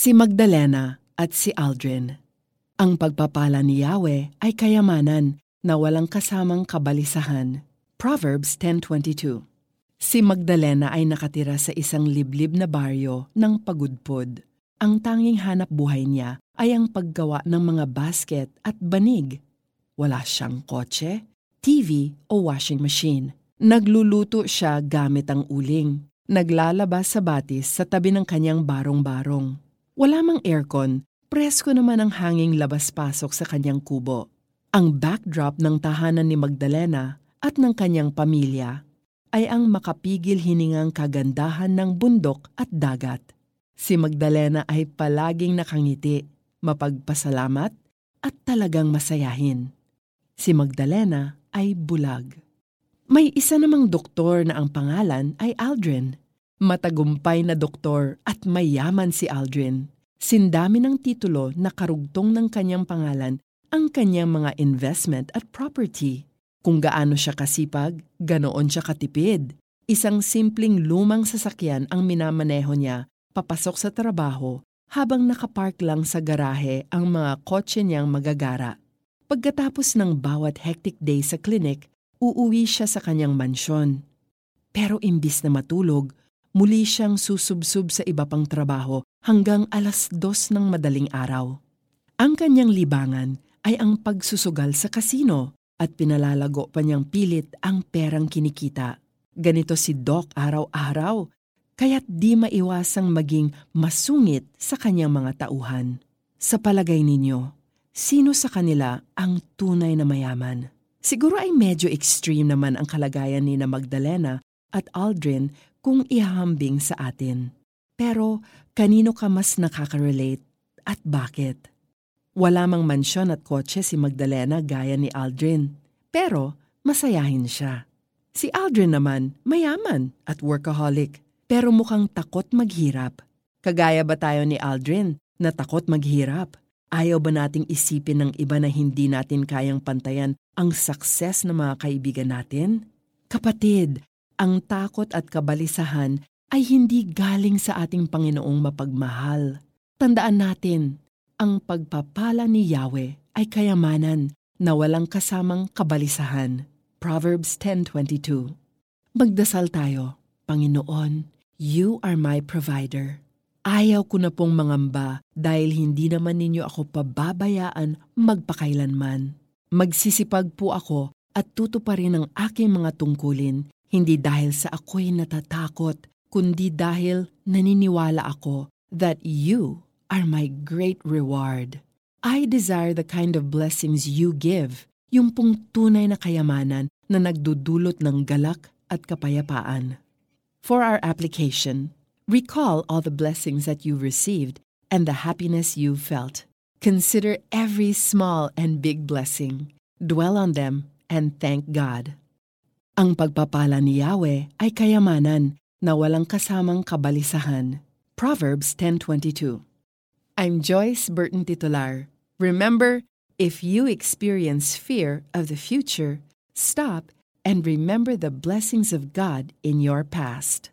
si Magdalena at si Aldrin. Ang pagpapala ni Yahweh ay kayamanan na walang kasamang kabalisahan. Proverbs 10.22 Si Magdalena ay nakatira sa isang liblib na baryo ng pagudpod. Ang tanging hanap buhay niya ay ang paggawa ng mga basket at banig. Wala siyang kotse, TV o washing machine. Nagluluto siya gamit ang uling. Naglalabas sa batis sa tabi ng kanyang barong-barong. Wala mang aircon, presko naman ang hanging labas-pasok sa kanyang kubo. Ang backdrop ng tahanan ni Magdalena at ng kanyang pamilya ay ang makapigil hiningang kagandahan ng bundok at dagat. Si Magdalena ay palaging nakangiti, mapagpasalamat at talagang masayahin. Si Magdalena ay bulag. May isa namang doktor na ang pangalan ay Aldrin. Matagumpay na doktor at mayaman si Aldrin. Sindami ng titulo na karugtong ng kanyang pangalan ang kanyang mga investment at property. Kung gaano siya kasipag, ganoon siya katipid. Isang simpleng lumang sasakyan ang minamaneho niya papasok sa trabaho habang nakapark lang sa garahe ang mga kotse niyang magagara. Pagkatapos ng bawat hectic day sa clinic, uuwi siya sa kanyang mansyon. Pero imbis na matulog, muli siyang susubsub sa iba pang trabaho hanggang alas dos ng madaling araw. Ang kanyang libangan ay ang pagsusugal sa kasino at pinalalago pa niyang pilit ang perang kinikita. Ganito si Doc araw-araw, kaya't di maiwasang maging masungit sa kanyang mga tauhan. Sa palagay ninyo, sino sa kanila ang tunay na mayaman? Siguro ay medyo extreme naman ang kalagayan ni na Magdalena at Aldrin kung ihahambing sa atin. Pero kanino ka mas nakaka-relate at bakit? Wala mang mansyon at kotse si Magdalena gaya ni Aldrin, pero masayahin siya. Si Aldrin naman, mayaman at workaholic, pero mukhang takot maghirap. Kagaya ba tayo ni Aldrin na takot maghirap? Ayaw ba nating isipin ng iba na hindi natin kayang pantayan ang sukses ng mga kaibigan natin? Kapatid, ang takot at kabalisahan ay hindi galing sa ating Panginoong mapagmahal. Tandaan natin, ang pagpapala ni Yahweh ay kayamanan na walang kasamang kabalisahan. Proverbs 10.22 Magdasal tayo, Panginoon, You are my provider. Ayaw ko na pong mangamba dahil hindi naman ninyo ako pababayaan magpakailanman. Magsisipag po ako at tutuparin ang aking mga tungkulin, hindi dahil sa ako'y natatakot, kundi dahil naniniwala ako that you are my great reward. I desire the kind of blessings you give, yung pong tunay na kayamanan na nagdudulot ng galak at kapayapaan. For our application, Recall all the blessings that you received and the happiness you felt. Consider every small and big blessing. Dwell on them and thank God. Ang pagpapala ni Yahweh ay kayamanan na walang kasamang kabalisahan. Proverbs 10.22 I'm Joyce Burton Titular. Remember, if you experience fear of the future, stop and remember the blessings of God in your past.